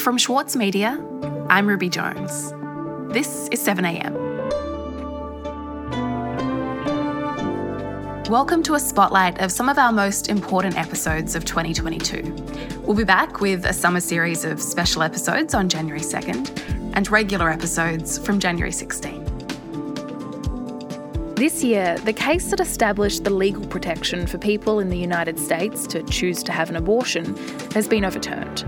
From Schwartz Media, I'm Ruby Jones. This is 7am. Welcome to a spotlight of some of our most important episodes of 2022. We'll be back with a summer series of special episodes on January 2nd and regular episodes from January 16. This year, the case that established the legal protection for people in the United States to choose to have an abortion has been overturned.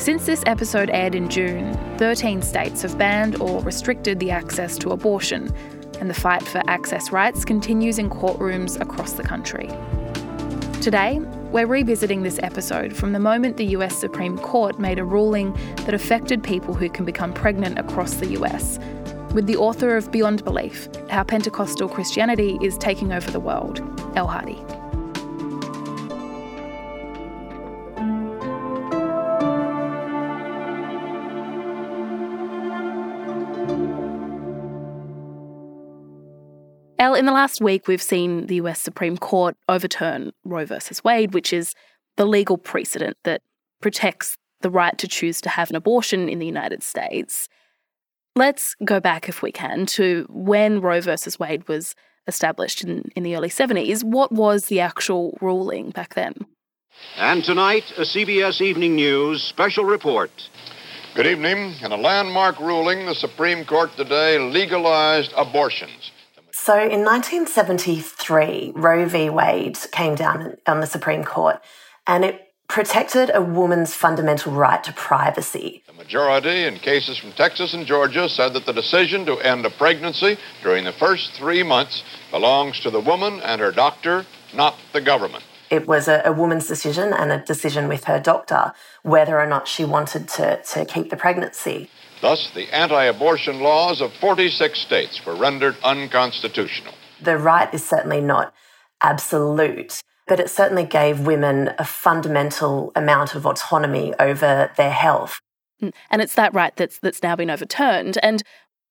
Since this episode aired in June, 13 states have banned or restricted the access to abortion, and the fight for access rights continues in courtrooms across the country. Today, we're revisiting this episode from the moment the US Supreme Court made a ruling that affected people who can become pregnant across the US with the author of Beyond Belief How Pentecostal Christianity is Taking Over the World, Elle Hardy. In the last week, we've seen the US Supreme Court overturn Roe versus Wade, which is the legal precedent that protects the right to choose to have an abortion in the United States. Let's go back, if we can, to when Roe versus Wade was established in, in the early 70s. What was the actual ruling back then? And tonight, a CBS Evening News special report. Good evening. In a landmark ruling, the Supreme Court today legalized abortions. So in 1973, Roe v. Wade came down on the Supreme Court and it protected a woman's fundamental right to privacy. The majority in cases from Texas and Georgia said that the decision to end a pregnancy during the first three months belongs to the woman and her doctor, not the government. It was a, a woman's decision and a decision with her doctor whether or not she wanted to, to keep the pregnancy. Thus, the anti abortion laws of 46 states were rendered unconstitutional. The right is certainly not absolute but it certainly gave women a fundamental amount of autonomy over their health. Mm, and it's that right that's that's now been overturned. And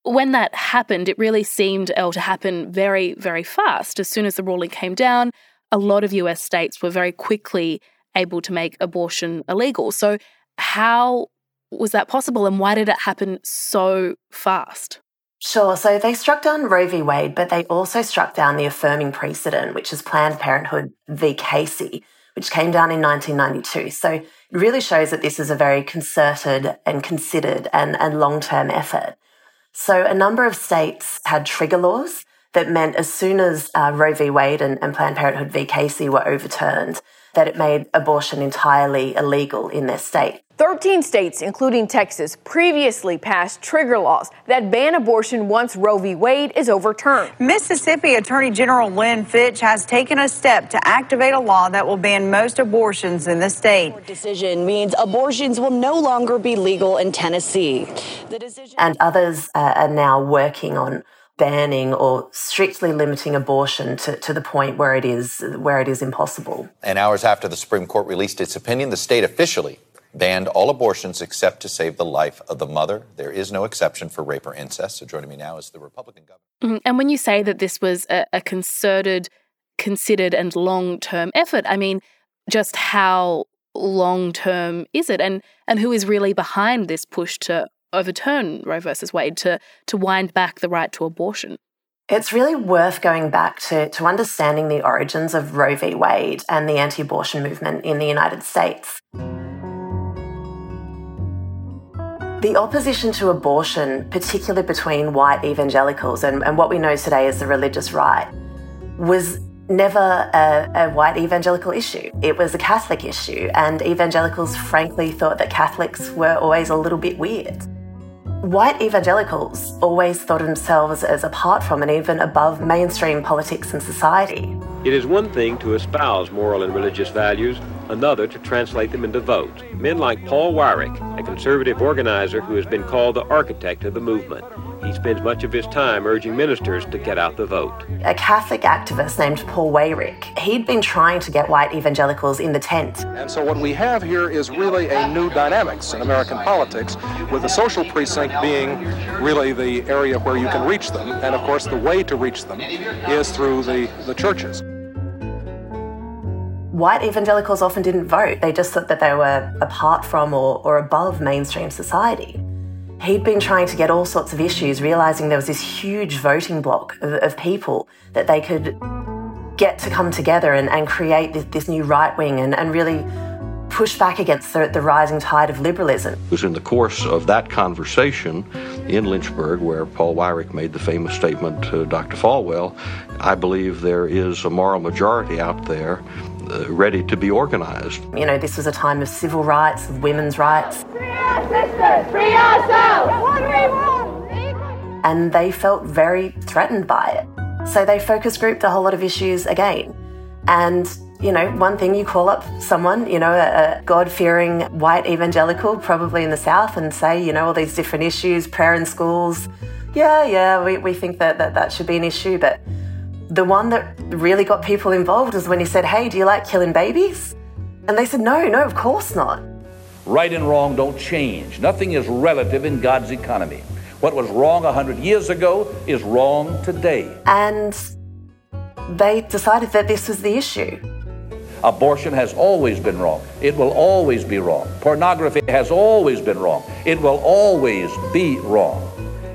when that happened, it really seemed Elle to happen very, very fast. As soon as the ruling came down, a lot of US states were very quickly able to make abortion illegal. So how was that possible and why did it happen so fast? Sure. So they struck down Roe v. Wade, but they also struck down the affirming precedent, which is Planned Parenthood v. Casey, which came down in 1992. So it really shows that this is a very concerted and considered and, and long term effort. So a number of states had trigger laws that meant as soon as uh, Roe v. Wade and, and Planned Parenthood v. Casey were overturned, that it made abortion entirely illegal in their state. 13 states, including Texas, previously passed trigger laws that ban abortion once Roe v. Wade is overturned. Mississippi Attorney General Lynn Fitch has taken a step to activate a law that will ban most abortions in the state. The decision means abortions will no longer be legal in Tennessee. The decision- and others uh, are now working on banning or strictly limiting abortion to, to the point where it is where it is impossible. And hours after the Supreme Court released its opinion, the state officially banned all abortions except to save the life of the mother. There is no exception for rape or incest. So joining me now is the Republican governor. Mm-hmm. And when you say that this was a, a concerted, considered, and long term effort, I mean, just how long term is it? And and who is really behind this push to overturn Roe versus Wade, to to wind back the right to abortion? It's really worth going back to, to understanding the origins of Roe v. Wade and the anti abortion movement in the United States. The opposition to abortion, particularly between white evangelicals and, and what we know today as the religious right, was never a, a, white evangelical issue. It was a Catholic issue, and evangelicals frankly thought that Catholics were always a little bit weird. White evangelicals always thought of themselves as apart from and even above mainstream politics and society. It is one thing to espouse moral and religious values, another to translate them into votes. Men like Paul Weyrich, a conservative organizer who has been called the architect of the movement. He spends much of his time urging ministers to get out the vote. A Catholic activist named Paul Weyrich, he'd been trying to get white evangelicals in the tent. And so what we have here is really a new dynamics in American politics, with the social precinct being really the area where you can reach them. And of course, the way to reach them is through the, the churches. white evangelicals often didn't vote. They just thought that they were apart from or, or above mainstream society. He'd been trying to get all sorts of issues, realizing there was this huge voting block of, of people that they could get to come together and, and create this, this new right wing and, and really push back against the, the, rising tide of liberalism. It was in the course of that conversation in Lynchburg where Paul Weyrich made the famous statement to Dr. Falwell I believe there is a moral majority out there uh, ready to be organized. You know, this was a time of civil rights, of women's rights. Free sisters! Free ourselves! What do we want? And they felt very threatened by it. So they focus grouped a whole lot of issues again. And you know, one thing you call up someone, you know, a, a God fearing white evangelical, probably in the South, and say, you know, all these different issues, prayer in schools. Yeah, yeah, we, we think that, that that should be an issue. But the one that really got people involved was when he said, hey, do you like killing babies? And they said, no, no, of course not. Right and wrong don't change. Nothing is relative in God's economy. What was wrong 100 years ago is wrong today. And they decided that this was the issue. Abortion has always been wrong. It will always be wrong. Pornography has always been wrong. It will always be wrong.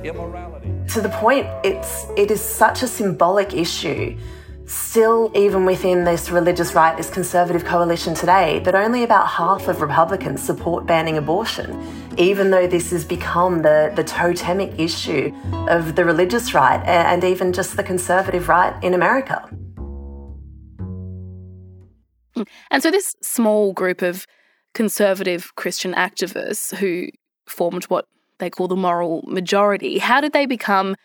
Immorality. To the point, it's it is such a symbolic issue. Still, even within this religious right, this conservative coalition today, that only about half of Republicans support banning abortion, even though this has become the, the totemic issue of the religious right and even just the conservative right in America. And so, this small group of conservative Christian activists who formed what they call the moral majority, how did they become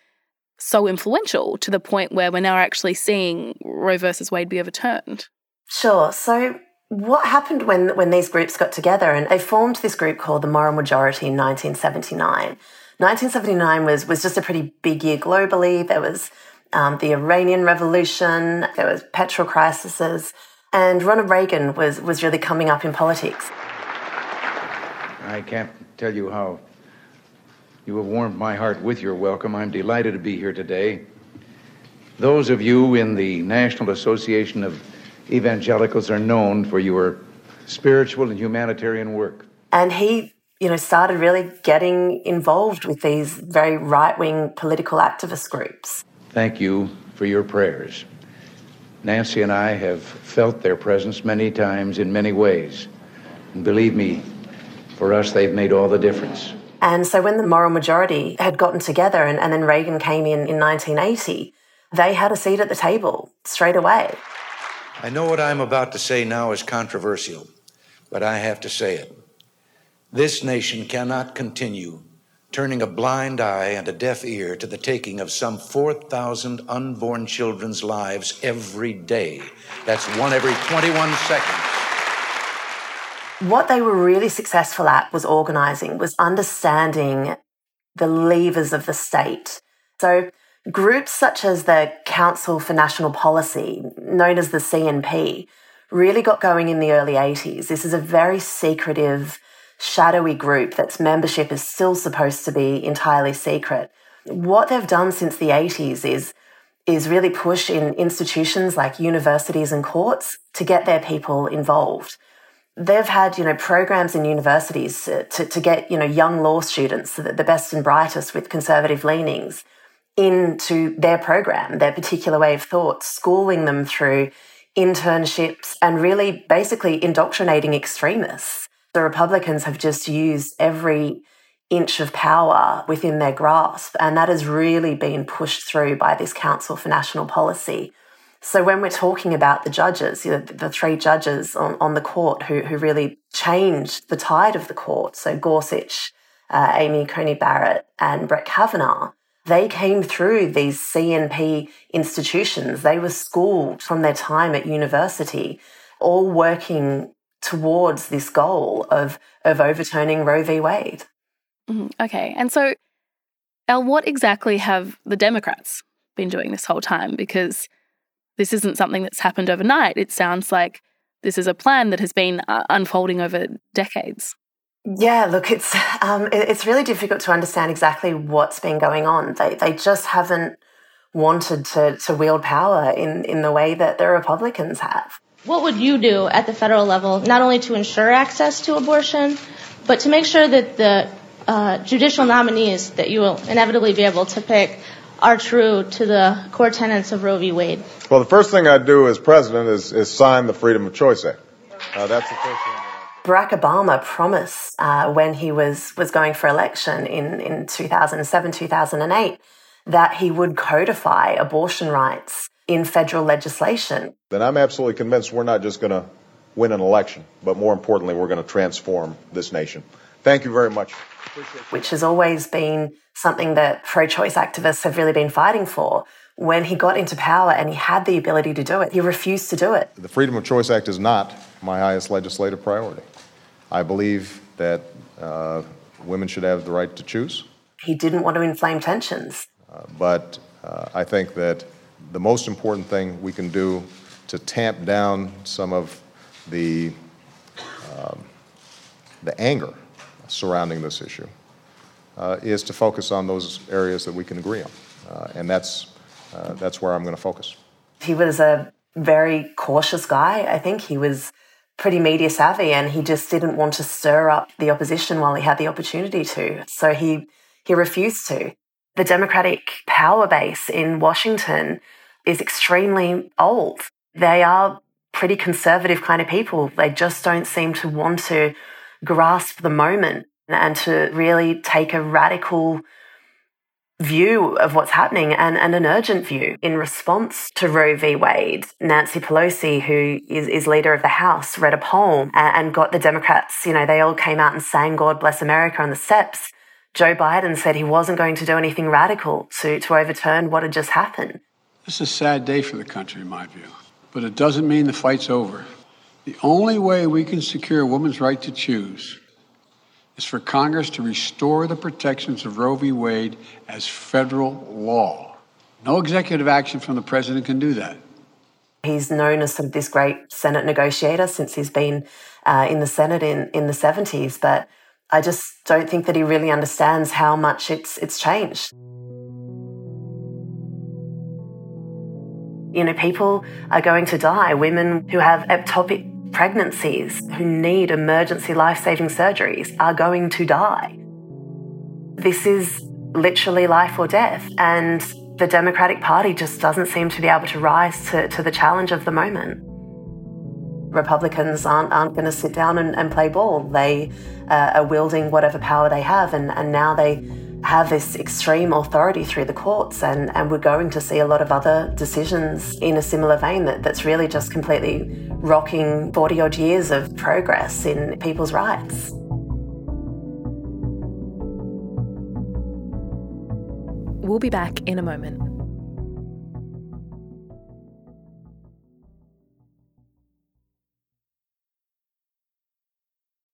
so influential to the point where we're now actually seeing Roe versus Wade be overturned? Sure. So, what happened when, when these groups got together and they formed this group called the Moral Majority in 1979? 1979 was, was just a pretty big year globally. There was um, the Iranian Revolution, there was petrol crises, and Ronald Reagan was, was really coming up in politics. I can't tell you how you have warmed my heart with your welcome. I'm delighted to be here today. Those of you in the National Association of Evangelicals are known for your spiritual and humanitarian work. And he, you know, started really getting involved with these very right-wing political activist groups. Thank you for your prayers. Nancy and I have felt their presence many times in many ways. And believe me, for us, they've made all the difference. And so when the moral majority had gotten together and, and then Reagan came in in 1980, they had a seat at the table straight away. I know what I'm about to say now is controversial, but I have to say it. This nation cannot continue turning a blind eye and a deaf ear to the taking of some 4,000 unborn children's lives every day. That's one every 21 seconds. What they were really successful at was organising, was understanding the levers of the state. So, groups such as the Council for National Policy, known as the CNP, really got going in the early 80s. This is a very secretive, shadowy group that's membership is still supposed to be entirely secret. What they've done since the 80s is is really push in institutions like universities and courts to get their people involved. They've had, you know, programs in universities to, to, get, you know, young law students, the best and brightest with conservative leanings, into their program, their particular way of thought, schooling them through internships and really basically indoctrinating extremists the Republicans have just used every inch of power within their grasp, and that has really been pushed through by this Council for National Policy. So when we're talking about the judges, you know, the three judges on, on the court who, who really changed the tide of the court, so Gorsuch, uh, Amy Coney Barrett, and Brett Kavanaugh, they came through these CNP institutions. They were schooled from their time at university, all working towards this goal of of overturning Roe v. Wade. Mm-hmm. Okay, and so, Elle, what exactly have the Democrats been doing this whole time? Because this isn't something that's happened overnight. It sounds like this is a plan that has been uh, unfolding over decades. Yeah, look, it's um, it's really difficult to understand exactly what's been going on. They they just haven't wanted to to wield power in in the way that the Republicans have. What would you do at the federal level, not only to ensure access to abortion, but to make sure that the uh, judicial nominees that you will inevitably be able to pick are true to the core tenets of Roe v. Wade? Well, the first thing I'd do as president is, is sign the Freedom of Choice Act. Uh, that's the first thing. Barack Obama promised uh, when he was, was going for election in, in 2007, 2008, that he would codify abortion rights in federal legislation. Then I'm absolutely convinced we're not just going to win an election, but more importantly, we're going to transform this nation. Thank you very much. Which has always been something that pro choice activists have really been fighting for. When he got into power and he had the ability to do it, he refused to do it. The Freedom of Choice Act is not my highest legislative priority. I believe that uh, women should have the right to choose. He didn't want to inflame tensions. Uh, but uh, I think that the most important thing we can do to tamp down some of the, um, the anger surrounding this issue is to focus on those areas that we can agree on. Uh, and that's, uh, that's where I'm going to focus. He was a very cautious guy. I think he was pretty media savvy and he just didn't want to stir up the opposition while he had the opportunity to. So he, he refused to. The Democratic power base in Washington is extremely old. They are pretty conservative kind of people. They just don't seem to want to grasp the moment and to really take a radical view of what's happening and, and an urgent view. In response to Roe v. Wade, Nancy Pelosi, who is, is leader of the House, read a poem and, and got the Democrats, you know, they all came out and sang God Bless America on the steps. Joe Biden said he wasn't going to do anything radical to, to overturn what had just happened. This is a sad day for the country, in my view, but it doesn't mean the fight's over. The only way we can secure a woman's right to choose is for Congress to restore the protections of Roe v. Wade as federal law. No executive action from the president can do that. He's known as sort of this great Senate negotiator since he's been uh, in the Senate in, in the 70s, but I just don't think that he really understands how much it's, it's changed. You know, people are going to die. Women who have ectopic pregnancies who need emergency life saving surgeries are going to die. This is literally life or death, and the Democratic Party just doesn't seem to be able to rise to, to the challenge of the moment. Republicans aren't, aren't going to sit down and, and play ball. They uh, are wielding whatever power they have, and, and now they have this extreme authority through the courts, and, and we're going to see a lot of other decisions in a similar vein that, that's really just completely rocking 40 odd years of progress in people's rights. We'll be back in a moment.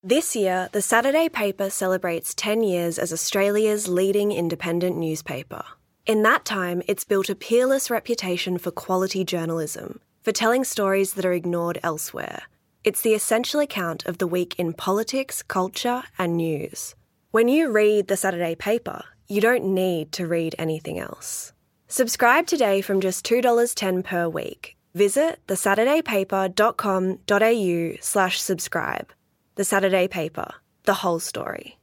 This year, the Saturday paper celebrates 10 years as Australia's leading independent newspaper. In that time, it's built a peerless reputation for quality journalism, for telling stories that are ignored elsewhere. It's the essential account of the week in politics, culture, and news. When you read the Saturday paper, you don't need to read anything else. Subscribe today from just $2.10 per week. Visit thesaturdaypaper.com.au slash subscribe. The Saturday Paper, The Whole Story.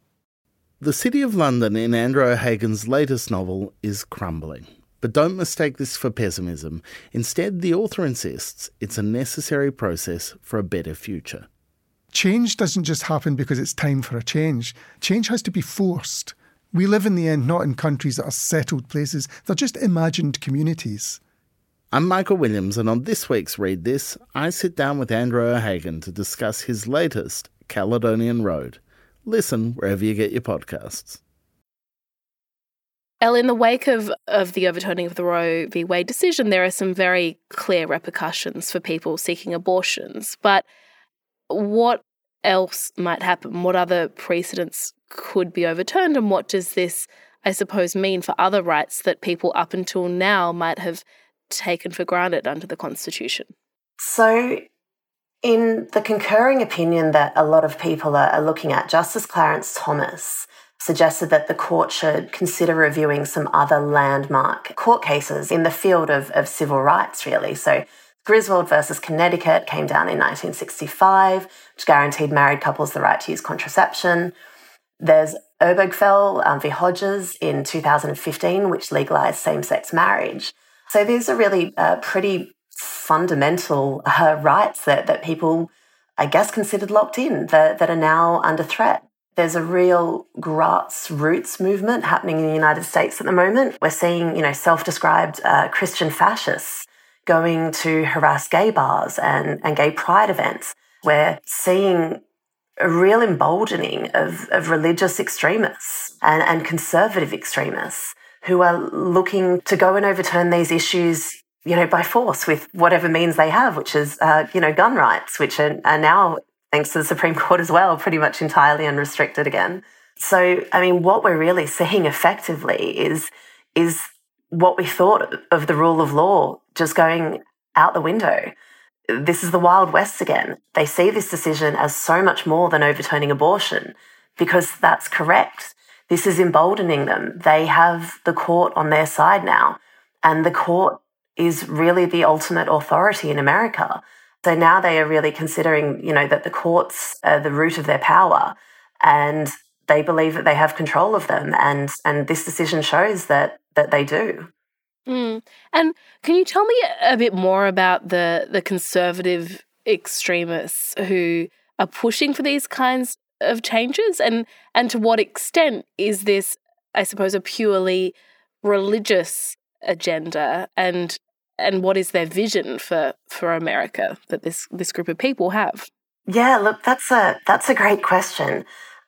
The City of London in Andrew O'Hagan's latest novel is crumbling. But don't mistake this for pessimism. Instead, the author insists it's a necessary process for a better future. Change doesn't just happen because it's time for a change. Change has to be forced. We live in the end not in countries that are settled places, they're just imagined communities. I'm Michael Williams, and on this week's Read This, I sit down with Andrew O'Hagan to discuss his latest, Caledonian Road. Listen wherever you get your podcasts. Elle, in the wake of, of the overturning of the Roe v. Wade decision, there are some very clear repercussions for people seeking abortions. But what else might happen? What other precedents could be overturned? And what does this, I suppose, mean for other rights that people up until now might have taken for granted under the Constitution? So, in the concurring opinion that a lot of people are, are looking at, Justice Clarence Thomas suggested that the court should consider reviewing some other landmark court cases in the field of, of civil rights, really. So, Griswold versus Connecticut came down in 1965, which guaranteed married couples the right to use contraception. There's Obergefell um, v. Hodges in 2015, which legalized same sex marriage. So these are really uh, pretty fundamental uh, rights that, that people, I guess, considered locked in that, that are now under threat. There's a real grassroots movement happening in the United States at the moment. We're seeing, you know, self-described uh, Christian fascists going to harass gay bars and, and gay pride events. We're seeing a real emboldening of, of religious extremists and, and conservative extremists who are looking to go and overturn these issues, you know, by force with whatever means they have, which is, uh, you know, gun rights, which are, are now, thanks to the Supreme Court as well, pretty much entirely unrestricted again. So, I mean, what we're really seeing effectively is, is what we thought of the rule of law just going out the window. This is the Wild West again. They see this decision as so much more than overturning abortion because that's correct. This is emboldening them. They have the court on their side now, and the court is really the ultimate authority in America. So now they are really considering, you know, that the courts are the root of their power and they believe that they have control of them. And, and this decision shows that, that they do. Mm. And can you tell me a bit more about the the conservative extremists who are pushing for these kinds of changes and and to what extent is this I suppose a purely religious agenda and and what is their vision for for America that this this group of people have? Yeah, look, that's a that's a great question.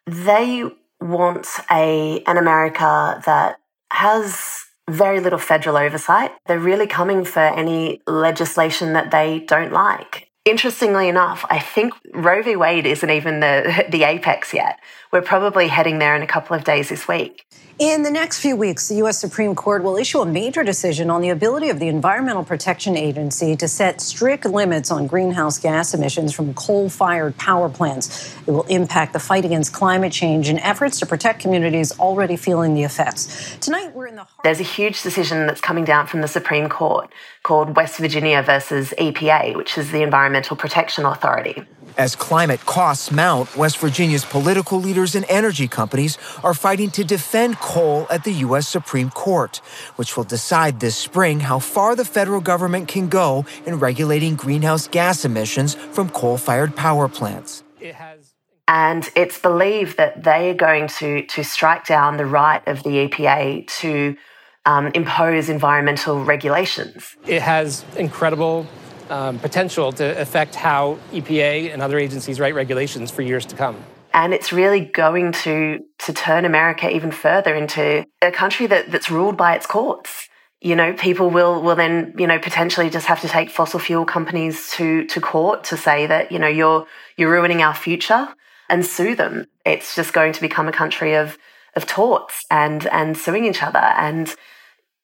They want a an America that has very little federal oversight. They're really coming for any legislation that they don't like. Interestingly enough, I think Roe v. Wade isn't even the, the apex yet. We're probably heading there in a couple of days this week. In the next few weeks, the U.S. Supreme Court will issue a major decision on the ability of the Environmental Protection Agency to set strict limits on greenhouse gas emissions from coal fired power plants. It will impact the fight against climate change and efforts to protect communities already feeling the effects. Tonight, we're in the There's a huge decision that's coming down from the Supreme Court called West Virginia versus EPA, which is the Environmental Protection Authority. As climate costs mount, West Virginia's political leaders and energy companies are fighting to defend coal at the U.S. Supreme Court, which will decide this spring how far the federal government can go in regulating greenhouse gas emissions from coal fired power plants. It has and it's believed that they are going to, to strike down the right of the EPA to um, impose environmental regulations. It has incredible um, potential to affect how EPA and other agencies write regulations for years to come. And it's really going to, to turn America even further into a country that, that's ruled by its courts. You know, people will, will then, you know, potentially just have to take fossil fuel companies to, to court to say that, you know, you're, you're ruining our future and sue them. It's just going to become a country of, of torts and, and suing each other. And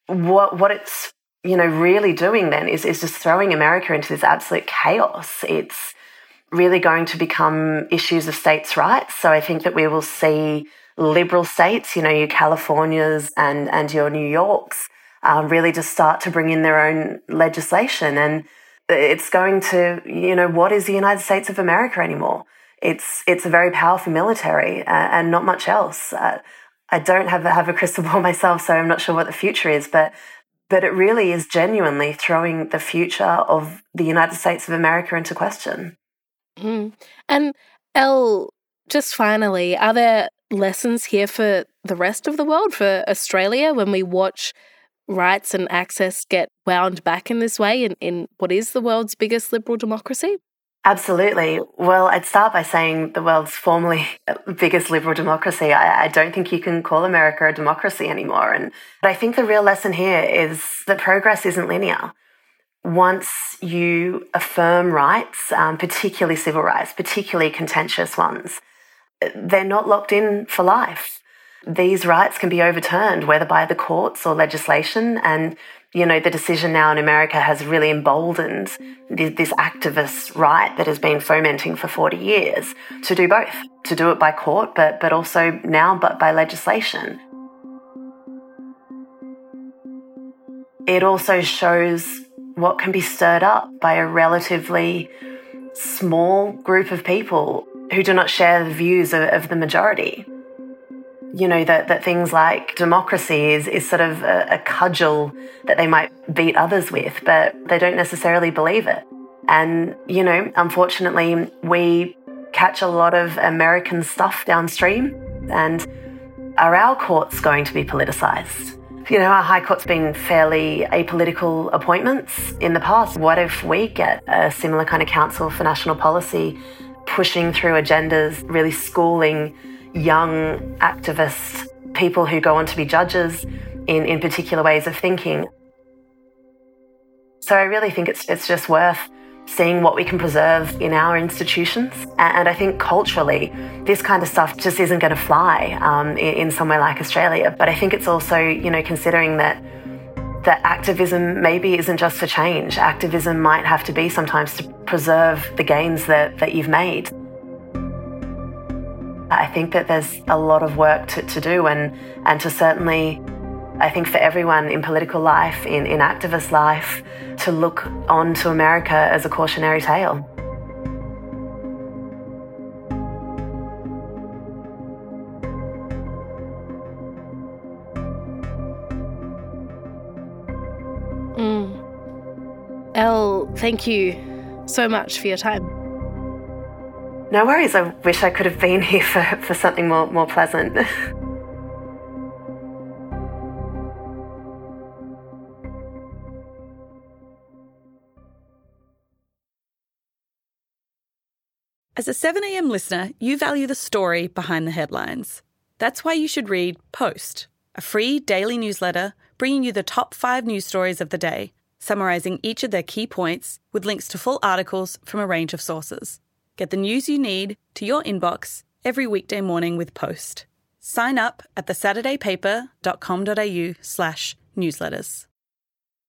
what, what it's you know, really doing then is, is just throwing America into this absolute chaos. It's really going to become issues of states' rights. So I think that we will see liberal states, you know, your Californias and, and your New Yorks, uh, really just start to bring in their own legislation. And it's going to, you know, what is the United States of America anymore? It's, it's a very powerful military uh, and not much else. Uh, I don't have, have a crystal ball myself, so I'm not sure what the future is, but but it really is genuinely throwing the future of the United States of America into question. Mm. And Elle, just finally, are there lessons here for the rest of the world, for Australia, when we watch rights and access get wound back in this way in, in what is the world's biggest liberal democracy? Absolutely. Well, I'd start by saying the world's formerly biggest liberal democracy. I, I, don't think you can call America a democracy anymore. And but I think the real lesson here is that progress isn't linear. Once you affirm rights, um, particularly civil rights, particularly contentious ones, they're not locked in for life. These rights can be overturned, whether by the courts or legislation, and you know, the decision now in America has really emboldened this activist right that has been fomenting for 40 years to do both, to do it by court, but, but also now but by legislation. It also shows what can be stirred up by a relatively small group of people who do not share the views of, of the majority. You know, that, that things like democracy is, is sort of a, a cudgel that they might beat others with, but they don't necessarily believe it. And, you know, unfortunately, we catch a lot of American stuff downstream. And are our courts going to be politicised? You know, our High Court's been fairly apolitical appointments in the past. What if we get a similar kind of Council for National Policy pushing through agendas, really schooling young activists, people who go on to be judges in, in particular ways of thinking? So I really think it's, it's just worth seeing what we can preserve in our institutions. And I think culturally, this kind of stuff just isn't going to fly um, in somewhere like Australia. But I think it's also, you know, considering that that activism maybe isn't just for change. Activism might have to be sometimes to preserve the gains that, that you've made. I think that there's a lot of work to, to do and, and to certainly I think for everyone in political life, in, in activist life, to look on to America as a cautionary tale. Mm. Elle, thank you so much for your time. No worries. I wish I could have been here for, for something more, more pleasant. As a 7am listener, you value the story behind the headlines. That's why you should read Post, a free daily newsletter bringing you the top five news stories of the day, summarising each of their key points with links to full articles from a range of sources. Get the news you need to your inbox every weekday morning with Post. Sign up at thesaturdaypaper.com.au slash newsletters.